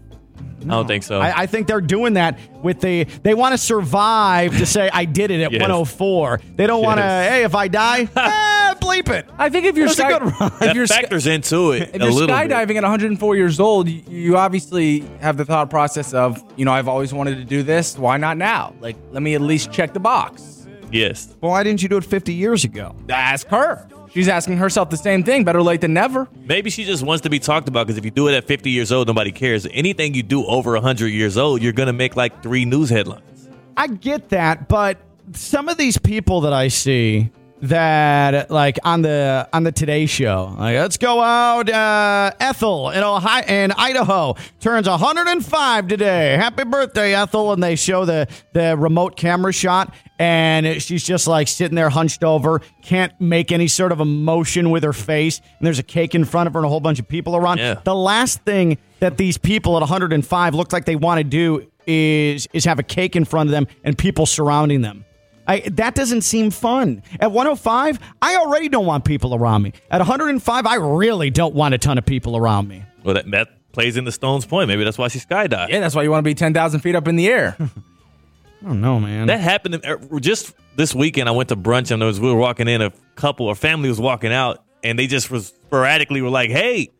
I don't think so. I, I think they're doing that with the. They want to survive to say I did it at *laughs* Yes. 104. They don't want to. Hey, if I die, *laughs* eh, bleep it. I think if you're That's sky- if that you're sky- factors into it if a you're little bit. skydiving at 104 years old, you, you obviously have the thought process of, you know, I've always wanted to do this. Why not now? Like, let me at least check the box. Yes. Well, why didn't you do it 50 years ago? Ask her. She's asking herself the same thing. Better late than never. Maybe she just wants to be talked about because if you do it at 50 years old, nobody cares. Anything you do over 100 years old, you're going to make like three news headlines. I get that, but some of these people that I see that like on the on the Today Show, like let's go out. Uh, Ethel in Ohio in Idaho turns 105 today. Happy birthday, Ethel! And they show the the remote camera shot, and she's just like sitting there hunched over, can't make any sort of emotion with her face, and there's a cake in front of her and a whole bunch of people around. Yeah. The last thing that these people at 105 look like they want to do is is have a cake in front of them and people surrounding them. I, that doesn't seem fun. At 105, I already don't want people around me. At 105, I really don't want a ton of people around me. Well, that, that plays into Stone's point. Maybe that's why she skydived. Yeah, that's why you want to be 10,000 feet up in the air. *laughs* I don't know, man. That happened in- er, just this weekend. I went to brunch and there was, we were walking in. A couple or family was walking out, and they just was sporadically were like, "Hey,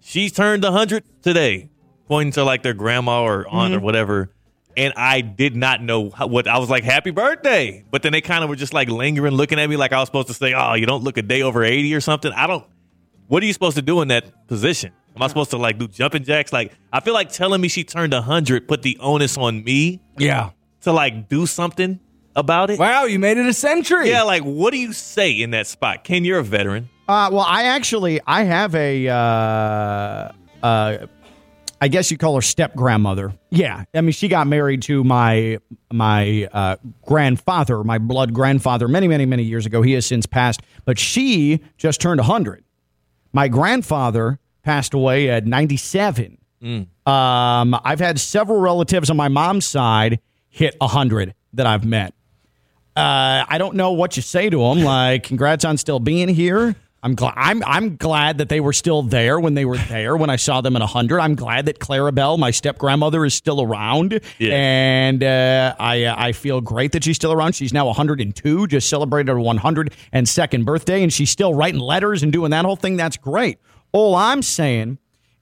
she's turned hundred today," pointing to like their grandma or aunt or whatever. And I did not know what I was like. Happy birthday! But then they kind of were just like lingering, looking at me like I was supposed to say, "Oh, you don't look a day over eighty or something." I don't. What are you supposed to do in that position? Am I supposed to like do jumping jacks? Like I feel like telling me she turned hundred put the onus on me yeah. to like do something about it. Wow, you made it a century. Yeah, like what do you say in that spot? Ken, you're a veteran. Uh, well, I actually I have a uh, uh, I guess you call her step grandmother. Yeah, I mean she got married to my my uh, grandfather, my blood grandfather, many many many years ago. He has since passed, but she just turned hundred. My grandfather passed away at ninety seven. Um, I've had several relatives on my mom's side hit hundred that I've met. Uh, I don't know what you say to them. *laughs* Like, congrats on still being here. I'm glad. I'm I'm glad that they were still there when they were there when I saw them at hundred. I'm glad that Clarabelle, my step grandmother, is still around, Yeah. and uh, I uh, I feel great that she's still around. She's now 102, just celebrated her 102nd birthday, and she's still writing letters and doing that whole thing. That's great. All I'm saying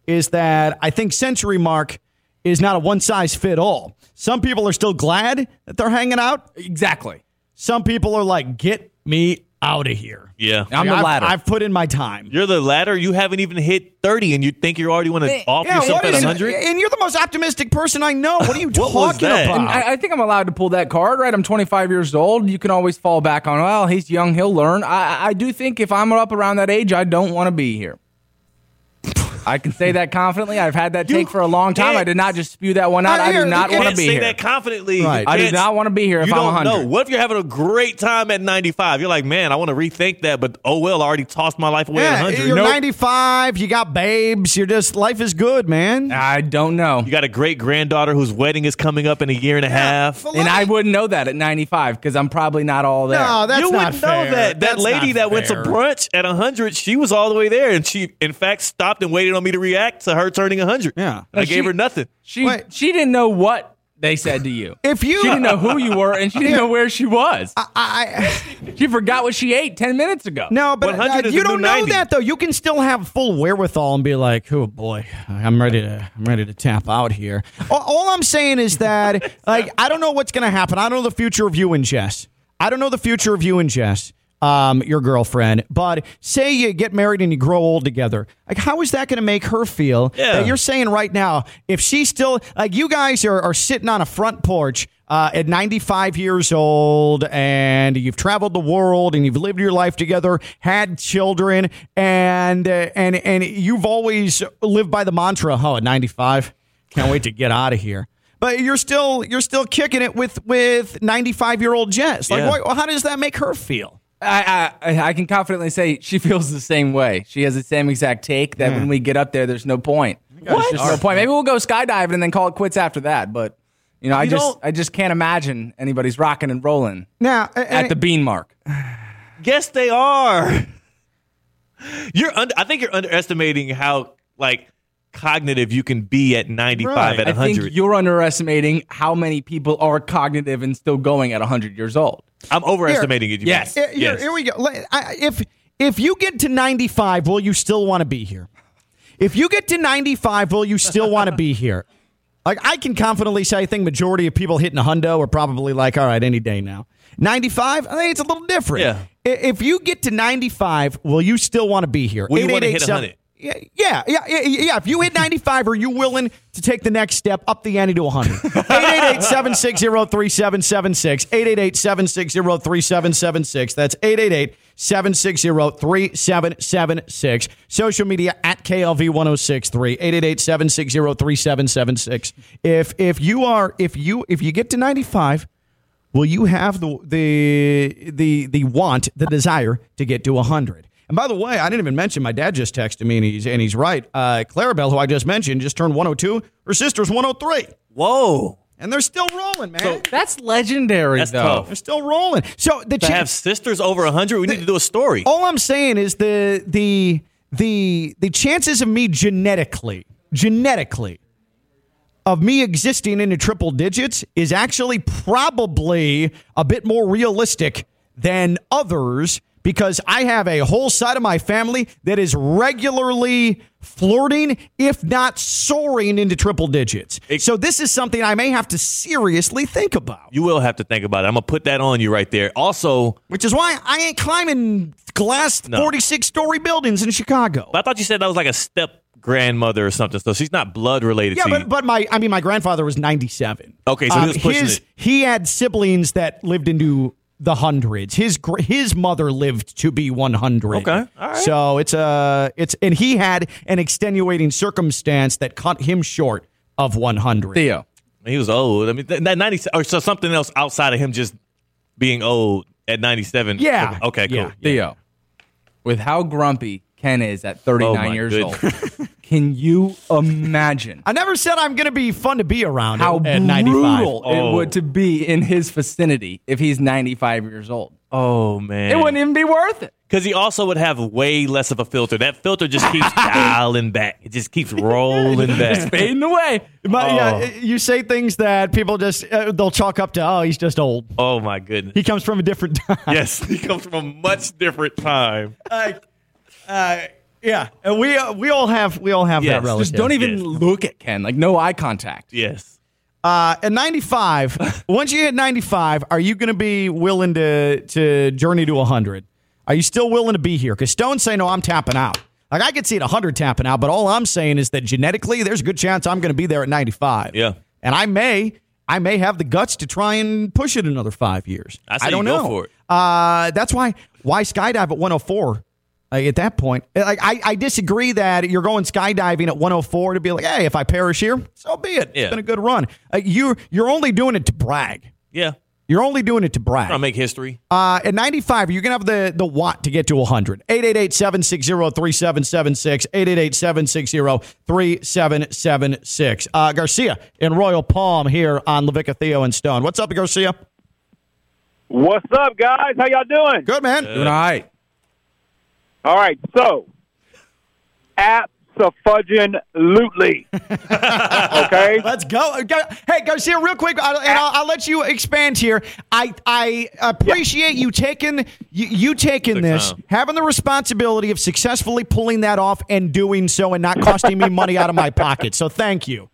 is that I think Century Mark is not a one size fit all. Some people are still glad that they're hanging out. Exactly. Some people are like, get me out of here. Yeah, I'm the I've- latter. I've put in my time. You're the latter. You haven't even hit 30, and you think you're already want to off Yeah, yourself at is- 100? And you're the most optimistic person I know. What are you *laughs* What talking about? And I, I think I'm allowed to pull that card, right? I'm 25 years old. You can always fall back on, well, he's young, he'll learn. I, I do think if I'm up around that age, I don't want to be here. I can say that confidently. I've had that take for a long time. I did not just spew that one out. I do not want to be say here. that confidently. Right. I do can't- want to be here if you I'm don't 100. know. What if you're having a great time at 95? You're like, man, I want to rethink that, but oh well, I already tossed my life away at Yeah, 100. you're Nope. 95. You got babes. You're just life is good, man. I don't know. You got a great granddaughter whose wedding is coming up in a year and a half. And I wouldn't know that at 95 because I'm probably not all there. No, that's you not wouldn't know that. That That's lady not that went to brunch at 100, she was all the way there. And she, in fact, stopped and waited on me to react to her turning 100. Yeah. I She- gave her nothing. She she didn't know what they said to you. If you- she didn't know who you were and she didn't know where she was. I, she forgot what she ate 10 minutes ago. No, but 100 uh, you don't know 90. that though. You can still have full wherewithal and be like, "Oh boy, I'm ready to, I'm ready to tap out here." all, all I'm saying is that, like, I don't know what's going to happen. I don't know the future of you and Jess. I don't know the future of you and Jess, um, your girlfriend. But say you get married and you grow old together. Like, how is that going to make her feel? Yeah. That you're saying right now, if she's still like you guys are, are sitting on a front porch uh, at 95 years old and you've traveled the world and you've lived your life together, had children, and uh, and and you've always lived by the mantra, "Oh, at 95, can't wait to get out of here." But you're still you're still kicking it with with 95 year old Jess. Like, Yeah. what, how does that make her feel? I, I I can confidently say she feels the same way. She has the same exact take that when we get up there, there's no point. There's just no point. Maybe we'll go skydiving and then call it quits after that. But you know, I You just don't- I just can't imagine anybody's rocking and rolling Now, at the bean mark. Yes, they are. *laughs* You're under, I think you're underestimating how like cognitive you can be at 95 Right. at I 100. think you're underestimating how many people are cognitive and still going at 100 years old. I'm overestimating it. you Yes. mean. Here, here- Yes. here we go. If if you get to 95, will you still want to be here? If you get to 95, will you still want to be here? *laughs* Like I can confidently say, I think majority of people hitting a hundo are probably like, all right, any day now. 95, I think it's a little different. Yeah. If you get to 95, will you still want to be here? Will you wanna hit 888 100? Yeah, yeah, yeah, yeah. If you hit 95, are you willing to take the next step up the ante to 100? 888 760 3776. 888 760 3776. That's 888 760 3776. Social media at KLV 1063. 888 760 3776. If if you are if you if you get to 95, will you have the the the the want, the desire to get to 100? And by the way, I didn't even mention my dad just texted me and he's and he's right. Uh, Clarabelle, who I just mentioned, just turned 102. Her sister's 103. Whoa. And they're still rolling, man. So- That's legendary, That's though. tough. they're still rolling. So the To chi- have sisters over 100, we need to do a story. all I'm saying is the the the the chances of me genetically genetically of me existing into triple digits is actually probably a bit more realistic than others because I have a whole side of my family that is regularly flirting, if not soaring into triple digits. so this is something I may have to seriously think about. You will have to think about it. I'm going to put that on you right there. Also, Which is why I ain't climbing glass No. 46 story buildings in Chicago. I thought you said that was like a step grandmother or something. So she's not blood related Yeah, to but, you. but my I mean my grandfather was 97. Okay, so he was uh, pushing his, it. He had siblings that lived into the hundreds. His his mother lived to be 100. Okay, all right. So it's a it's and he had an extenuating circumstance that cut him short of 100. Theo. he was old. I mean, that 90 or so something else outside of him just being old at 97. Yeah. Okay, cool. Yeah. Theo, with how grumpy Ken is at 39 Oh, years goodness. old, *laughs* can you imagine I never said I'm going to be fun to be around how at 95. brutal Oh. it would to be in his vicinity if he's 95 years old? Oh, man. It wouldn't even be worth it. Because he also would have way less of a filter. That filter just keeps *laughs* dialing back. It just keeps rolling back. It's Fading away. But Oh. yeah, you say things that people just uh, they'll chalk up to oh he's just old. Oh my goodness. He comes from a different *laughs* time. Yes, he comes from a much different time. Like, uh, yeah, and we uh, we all have we all have Yes. that relative. Just don't even Yes. look at Ken. Like, no eye contact. Yes. Uh, at 95, *laughs* once you hit 95, are you going to be willing to to journey to 100? Are you still willing to be here? Because Stone's saying, no, I'm tapping out. Like, I could see it 100 tapping out, but all I'm saying is that genetically, there's a good chance I'm going to be there at 95. Yeah. And I may, I may have the guts to try and push it another five years. I say don't you go know. for it. Uh, that's why, why skydive at 104 Like at that point, like I, I disagree that you're going skydiving at 104 to be like, hey, if I perish here, so be it. Yeah. It's been a good run. Uh, you you're only doing it to brag. Yeah. You're only doing it to brag. Trying to make history. Uh, at 95, you're going to have the, the watt to get to 100. 888 760 3776. 888 760 3776. Uh, Garcia in Royal Palm here on LaVecca, Theo, and Stone. What's up, Garcia? What's up, guys? How y'all doing? Good, man. Doing all right. All right, so absolutely. *laughs* okay, let's go. Uh, go. Hey, Garcia, real quick, I'll, and I'll, I'll let you expand here. I I appreciate you taking you, you taking this, having the responsibility of successfully pulling that off and doing so, and not costing me money out of my pocket. So, thank you.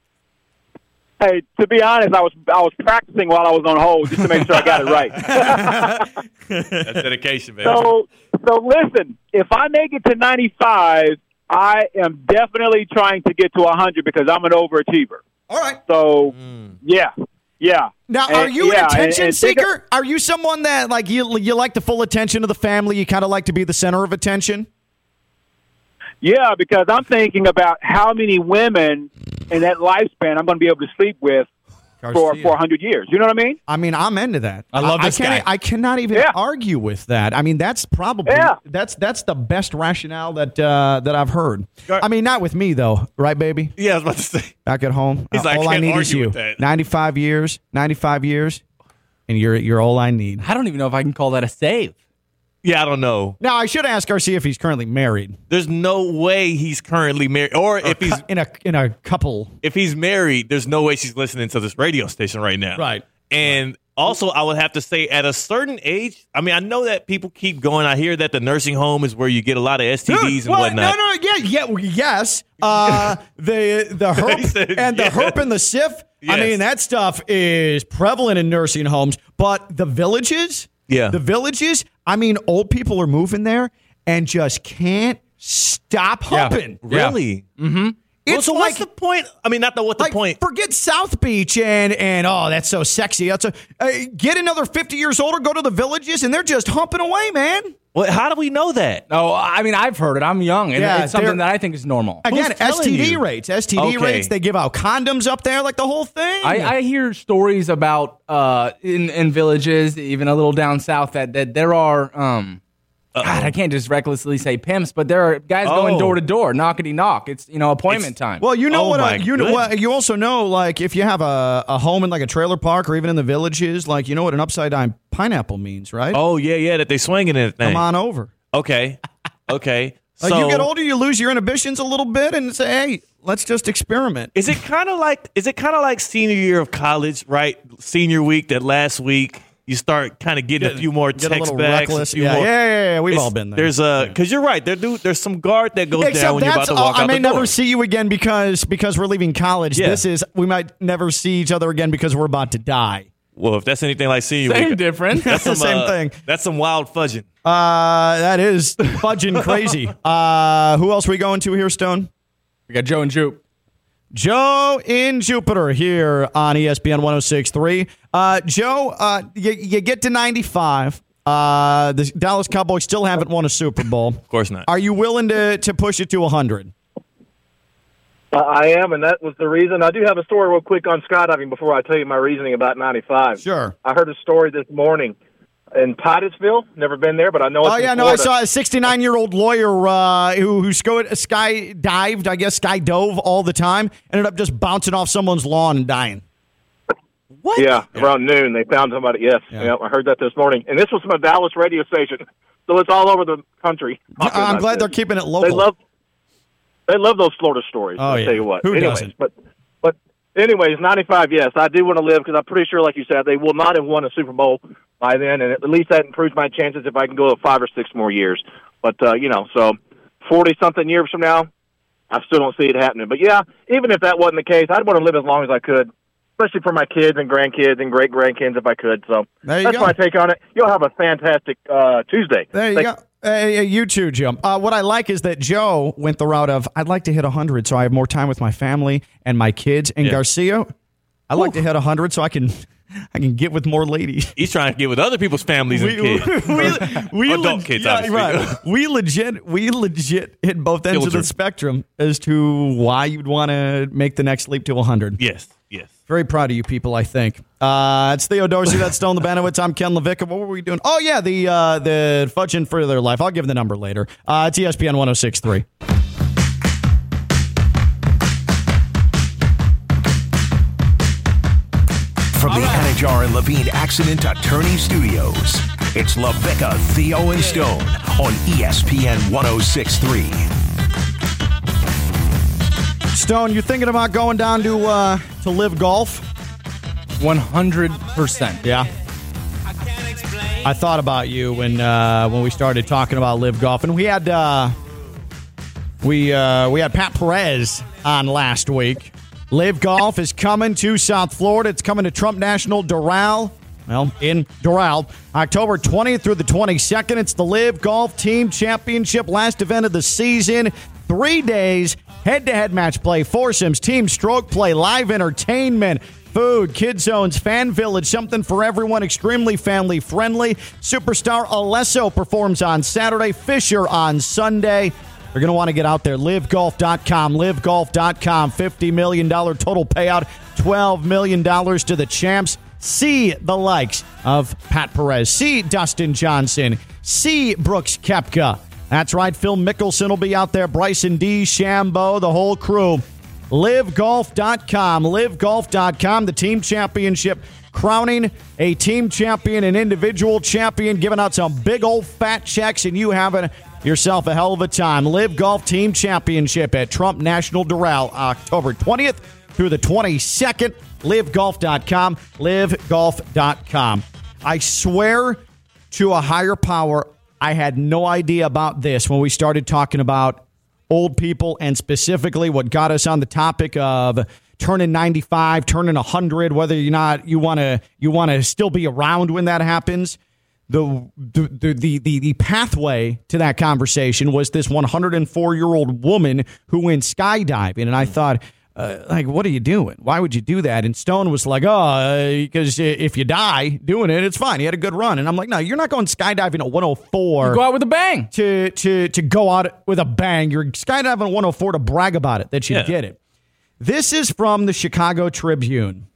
Hey, to be honest, I was I was practicing while I was on hold just to make sure I got it right. *laughs* *laughs* That's dedication, man. so, so listen, if I make it to 95, I am definitely trying to get to 100 because I'm an overachiever. All right. So, mm. yeah, yeah. Now, And- are you yeah, an attention and think of- seeker? Are you someone that like you you like the full attention of the family? You kind of like to be the center of attention. Yeah, because I'm thinking about how many women in that lifespan I'm going to be able to sleep with for Garcia. for 100 years. You know what I mean? I mean, I'm into that. I love this can't, guy. I cannot even argue with that. I mean, that's probably Yeah. that's that's the best rationale that uh, that I've heard. I mean, not with me though, right, baby? Yeah, I was about to say. Back at home, He's uh, like, all I "Can't need is you. with that." 95 years, 95 years, and you're you're all I need. I don't even know if I can call that a save. Yeah, I don't know. Now, I should ask Garcia if he's currently married. There's no way he's currently married, or if he's in a in a couple. if he's married, there's no way she's listening to this radio station right now. Right. And also, I would have to say, at a certain age, I mean, I know that people keep going. I hear that the nursing home is where you get a lot of STDs and well, whatnot. No, no, yeah, yeah, well, yes. Uh, *laughs* the the herp said and the yes. herp and the sif. I mean, that stuff is prevalent in nursing homes, but the villages, Yeah. the villages. I mean, old people are moving there and just can't stop humping. Really? Mm-hmm. Well, so like what's the point? I mean, not the what the like, point. Forget South Beach and and oh, that's so sexy. That's a uh, get another fifty years older, go to the villages, and they're just humping away, man. Well, how do we know that? No, I mean I've heard it. I'm young, and Yeah, it's something that I think is normal. Again, STD you? rates, STD Okay. rates. They give out condoms up there, like the whole thing. I, I hear stories about uh, in in villages, even a little down south, that that there are. Um, God, I can't just recklessly say pimps, but there are guys going Oh. door to door, knockety knock. It's you know appointment time. Well, you know Oh what? my Uh, you know what? You also know, like, if you have a, a home in like a trailer park or even in the villages, like, you know what an upside down pineapple means, right? Oh yeah, yeah, that they swinging that thing. Come on over. Okay, okay. *laughs* Like, so you get older, you lose your inhibitions a little bit, and say, hey, let's just experiment. Is it kind of like is it kind of like senior year of college, right? Senior week, that last week, you start kind of getting a few more get a text backs. reckless. few Yeah, more- yeah, yeah, yeah, we've It's- all been there. There's a because you're right. There do there's some guard that goes down when you're about that's to all, walk I out may the never door. see you again because because we're leaving college. Yeah. This is we might never see each other again because we're about to die. Well, if that's anything like senior Same week, difference. That's some, Same uh, thing. That's some wild fudging. Uh, that is fudging crazy. *laughs* Uh, who else we going to here, Stone? we got Joe and Jupe. Joe in Jupiter here on ESPN 1063. Uh, Joe, uh, you, you get to 95. Uh, the Dallas Cowboys still haven't won a Super Bowl. Of course not. Are you willing to, to push it to 100? Uh, I am, and that was the reason. I do have a story real quick on skydiving before I tell you my reasoning about 95. Sure. I heard a story this morning in Titusville. Never been there, but I know it's Oh, in yeah, no, I saw a 69 year old lawyer uh, who, who sky, sky dived, I guess, sky dove all the time, ended up just bouncing off someone's lawn and dying. What? Yeah, around noon they found somebody. Yes, yeah. I heard that this morning, and this was from a Dallas radio station, so it's all over the country. I'm glad this. they're keeping it local. They local. love, they love those Florida stories. Oh, I'll yeah. tell you what. Who anyways, doesn't? But but anyways, 95. Yes, I do want to live because I'm pretty sure, like you said, they will not have won a Super Bowl by then, and at least that improves my chances if I can go five or six more years. But uh, you know, so 40 something years from now, I still don't see it happening. But yeah, even if that wasn't the case, I'd want to live as long as I could, especially for my kids and grandkids and great grandkids if I could. So that's go. my take on it. You'll have a fantastic uh, Tuesday. There you Thank- go. Hey, you too, Jim. Uh, what I like is that Joe went the route of I'd like to hit 100 so I have more time with my family and my kids. And Yeah. Garcia, I like to hit 100 so I can I can get with more ladies. He's trying to get with other people's families and kids. we *laughs* Adult leg- kids, yeah, right. *laughs* We legit, we legit hit both ends of the spectrum as to why you'd want to make the next leap to 100. Yes, yes. Very proud of you people, I think. Uh, it's Theo Dorsey, that's Stone Labanowitz. I'm Ken LaVecca. What were we doing? Oh, yeah, the uh, the fudging for their life. I'll give the number later. Uh, it's ESPN 1063. From the Anidjar and Levine Accident Attorney Studios, it's LaVecca, Theo, and Stone on ESPN 1063. Stone, you thinking about going down to uh, to live golf? 100%. Yeah. I thought about you when uh, when we started talking about live golf, and we had uh, we uh, we had Pat Perez on last week. Live golf is coming to South Florida. It's coming to Trump National Doral. Well, in Doral, October 20th through the 22nd. It's the Live Golf Team Championship, last event of the season. Three days, head to head match play, foursomes, team stroke play, live entertainment, food, kid zones, fan village, something for everyone, extremely family friendly. Superstar Alesso performs on Saturday, Fisher on Sunday. You're going to want to get out there. LiveGolf.com. LiveGolf.com. $50 million total payout. $12 million to the champs. See the likes of Pat Perez. See Dustin Johnson. See Brooks Koepka. That's right. Phil Mickelson will be out there. Bryson DeChambeau, the whole crew. LiveGolf.com. LiveGolf.com. The team championship crowning a team champion, an individual champion, giving out some big old fat checks, and you having yourself a hell of a time. Live Golf Team Championship at Trump National Doral, October 20th through the 22nd. LiveGolf.com. LiveGolf.com. I swear to a higher power, I had no idea about this when we started talking about old people and specifically what got us on the topic of turning 95 turning 100 whether you're not you want to you want to still be around when that happens. The the, the the the pathway to that conversation was this 104 year old woman who went skydiving and i thought uh, like what are you doing? Why would you do that? And stone was like oh because if you die doing it it's fine. He had a good run. And i'm like no you're not going skydiving at 104 You go out with a bang. to to to go out with a bang. You're skydiving at 104 to brag about it that you Yeah. did it. This is from the chicago tribune.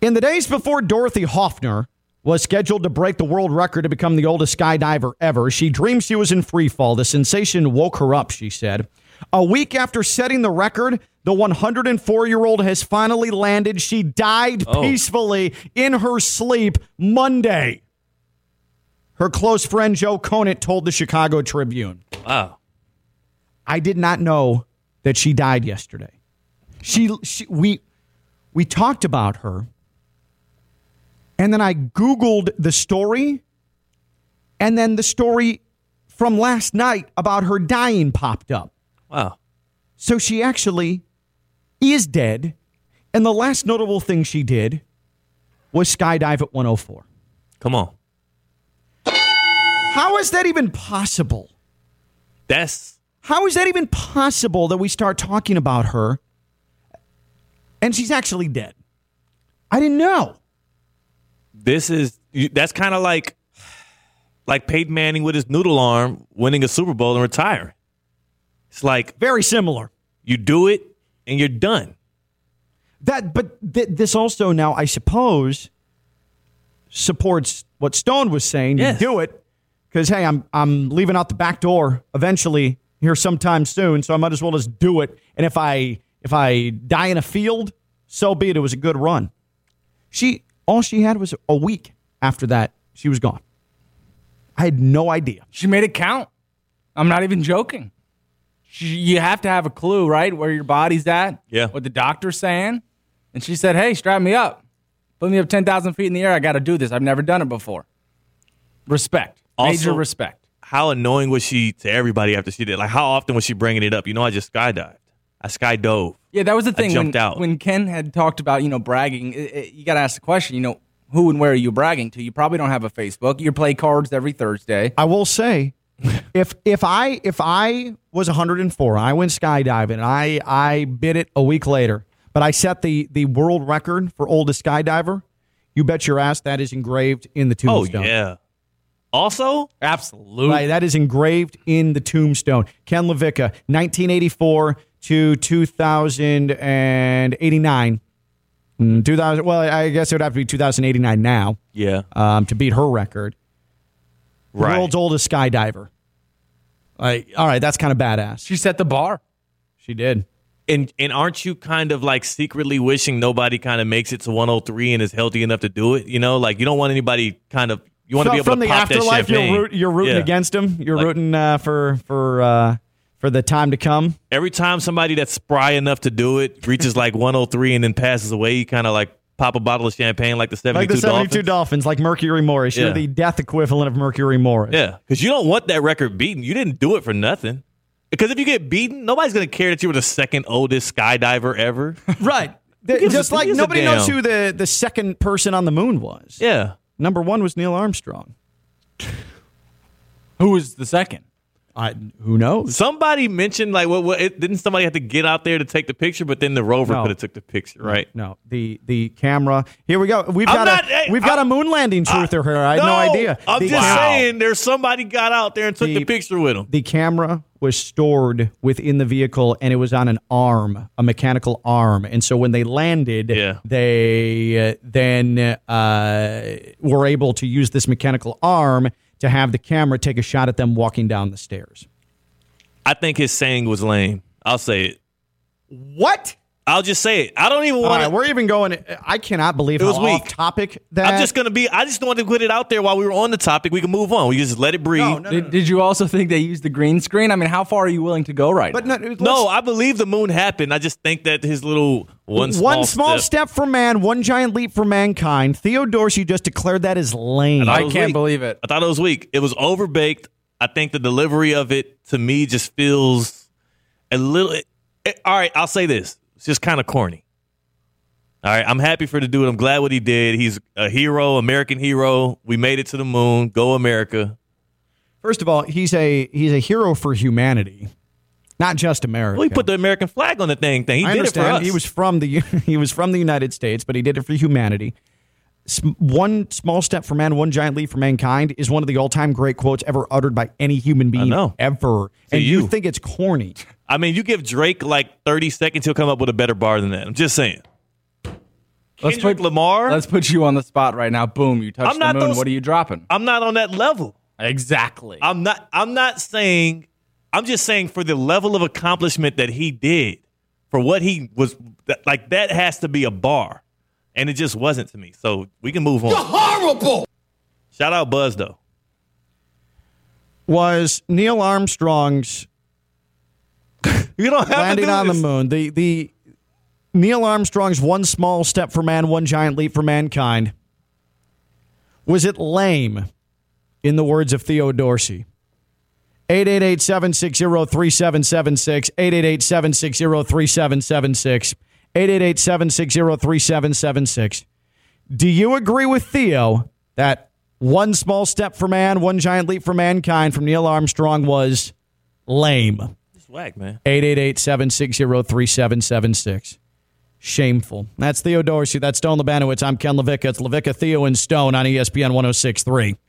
In the days before Dorothy Hoffner was scheduled to break the world record to become the oldest skydiver ever, she dreamed she was in free fall. The sensation woke her up, she said. A week after setting the record, the 104 year old has finally landed. She died Oh. peacefully in her sleep Monday. Her close friend Joe Conant told the Chicago Tribune. Wow. I did not know that she died yesterday. She, she we we talked about her and then I googled the story and then the story from last night about her dying popped up. Wow. So she actually is dead and the last notable thing she did was skydive at 104. Come on. How is that even possible? That's How is that even possible that we start talking about her and she's actually dead? I didn't know. this is that's kind of like like Peyton Manning with his noodle arm winning a Super Bowl and retiring. It's like Very similar. you do it and you're done. That, but th- this also now, I suppose, supports what Stone was saying. Yes. You do it because hey, I'm I'm leaving out the back door eventually here sometime soon, so I might as well just do it. And if I if I die in a field, so be it. It was a good run. She all she had was a week after that. She was gone. I had no idea. She made it count. I'm not even joking. She, you have to have a clue, right, where your body's at. Yeah. What the doctor's saying. And she said, "Hey, strap me up, put me up ten thousand feet in the air. I got to do this. I've never done it before." Respect, major respect. How annoying was she to everybody after she did? Like how often was she bringing it up? You know, I just skydived. I skydove. Yeah, that was the thing. I thing. jumped when, out. when Ken had talked about you know bragging, it, it- you got to ask the question. You know, who and where are you bragging to? You probably don't have a Facebook. You play cards every Thursday. I will say, *laughs* if if I if I was 104, I went skydiving, and I I bid it a week later. but I set the the world record for oldest skydiver. You bet your ass that is engraved in the tombstone. Oh tombstone. yeah. Also, absolutely. Right, that is engraved in the tombstone. Ken LaVecca, 1984 to 2089. Mm, 2000. Well, I guess it would have to be 2089 now Yeah. um, to beat her record. Right. World's oldest skydiver. Like, all right, that's kind of badass. She set the bar. She did. And and aren't you kind of like secretly wishing nobody kind of makes it to 103 and is healthy enough to do it? You know, like you don't want anybody kind of you want to be able from to the pop that afterlife. champagne. You're, root, you're rooting Yeah. against him. You're Like- rooting uh, for for uh, for the time to come. Every time somebody that's spry enough to do it reaches like 103 and then passes away, you kind of like pop a bottle of champagne like the 72 Like the 72 Dolphins. Dolphins, like Mercury Morris. You're Yeah. the death equivalent of Mercury Morris. Yeah, because you don't want that record beaten. You didn't do it for nothing. Because if you get beaten, nobody's going to care that you were the second oldest skydiver ever. *laughs* Right. Who Just a- like nobody knows who the, the second person on the moon was. Yeah. Number one was Neil Armstrong. Who was the second? I who knows? Somebody mentioned like what? what it, didn't somebody have to get out there to take the picture? But then the rover No. could have took the picture, right? No, the the camera. Here we go. We've I'm got not- a hey, we've got a moon landing truther here. I had no, idea. I'm The- just saying, there's somebody got out there and took the, The- picture with him. The camera was stored within the vehicle and it was on an arm, a mechanical arm. And so when they landed, Yeah. they uh, then uh, were able to use this mechanical arm to have the camera take a shot at them walking down the stairs. I think his saying was lame. I'll say it. What? I'll just say it. I don't even want right, to. we're even going. I cannot believe It was how weak. off topic that. I'm just gonna be. I just wanted to put it out there while we were on the topic. We can move on. We can just let it breathe. did, did you also think they used the green screen? I mean, how far are you willing to go right But now? no, No, I believe the moon happened. I just think that his little one small, one small step. for man, one giant leap for mankind. Theo Dorsey just declared that as lame. I can't weak. believe it. I thought it was weak. It was overbaked. I think the delivery of it to me just feels a little. it- all right, I'll say this: it's just kind of corny. All right, I'm happy for the dude. I'm glad what he did. He's a hero, American hero. We made it to the moon. Go America. First of all, he's a he's a hero for humanity, not just America. Well, he put the American flag on the thing. Thing he I did it for us. he was from the *laughs* he was from the United States, but he did it for humanity. One small step for man, one giant leap for mankind is one of the all-time great quotes ever uttered by any human being ever. To and you. you. think it's corny? I mean, you give Drake like 30 seconds, he'll come up with a better bar than that. I'm just saying. Let's Kendrick put Lamar. Let's put you on the spot right now. Boom! You touch I'm the not moon. those- What are you dropping? I'm not on that level. Exactly. I'm not. I'm not saying. I'm just saying for the level of accomplishment that he did, for what he was like. That has to be a bar, and it just wasn't to me. So we can move on. horrible. Shout out Buzz though. Was Neil Armstrong's *laughs* You don't have landing to do on the moon. The the Neil Armstrong's one small step for man, one giant leap for mankind. Was it lame? In the words of Theo Dorsey. 888-760-3776, 888-760-3776, 888-760-3776. Do you agree with Theo that one small step for man, one giant leap for mankind from Neil Armstrong was lame? Whack, man. 888-760-3776. Shameful. That's Theo Dorsey. That's Stone Labanowitz. I'm Ken LaVecca. It's LaVecca, Theo, and Stone on ESPN 1063.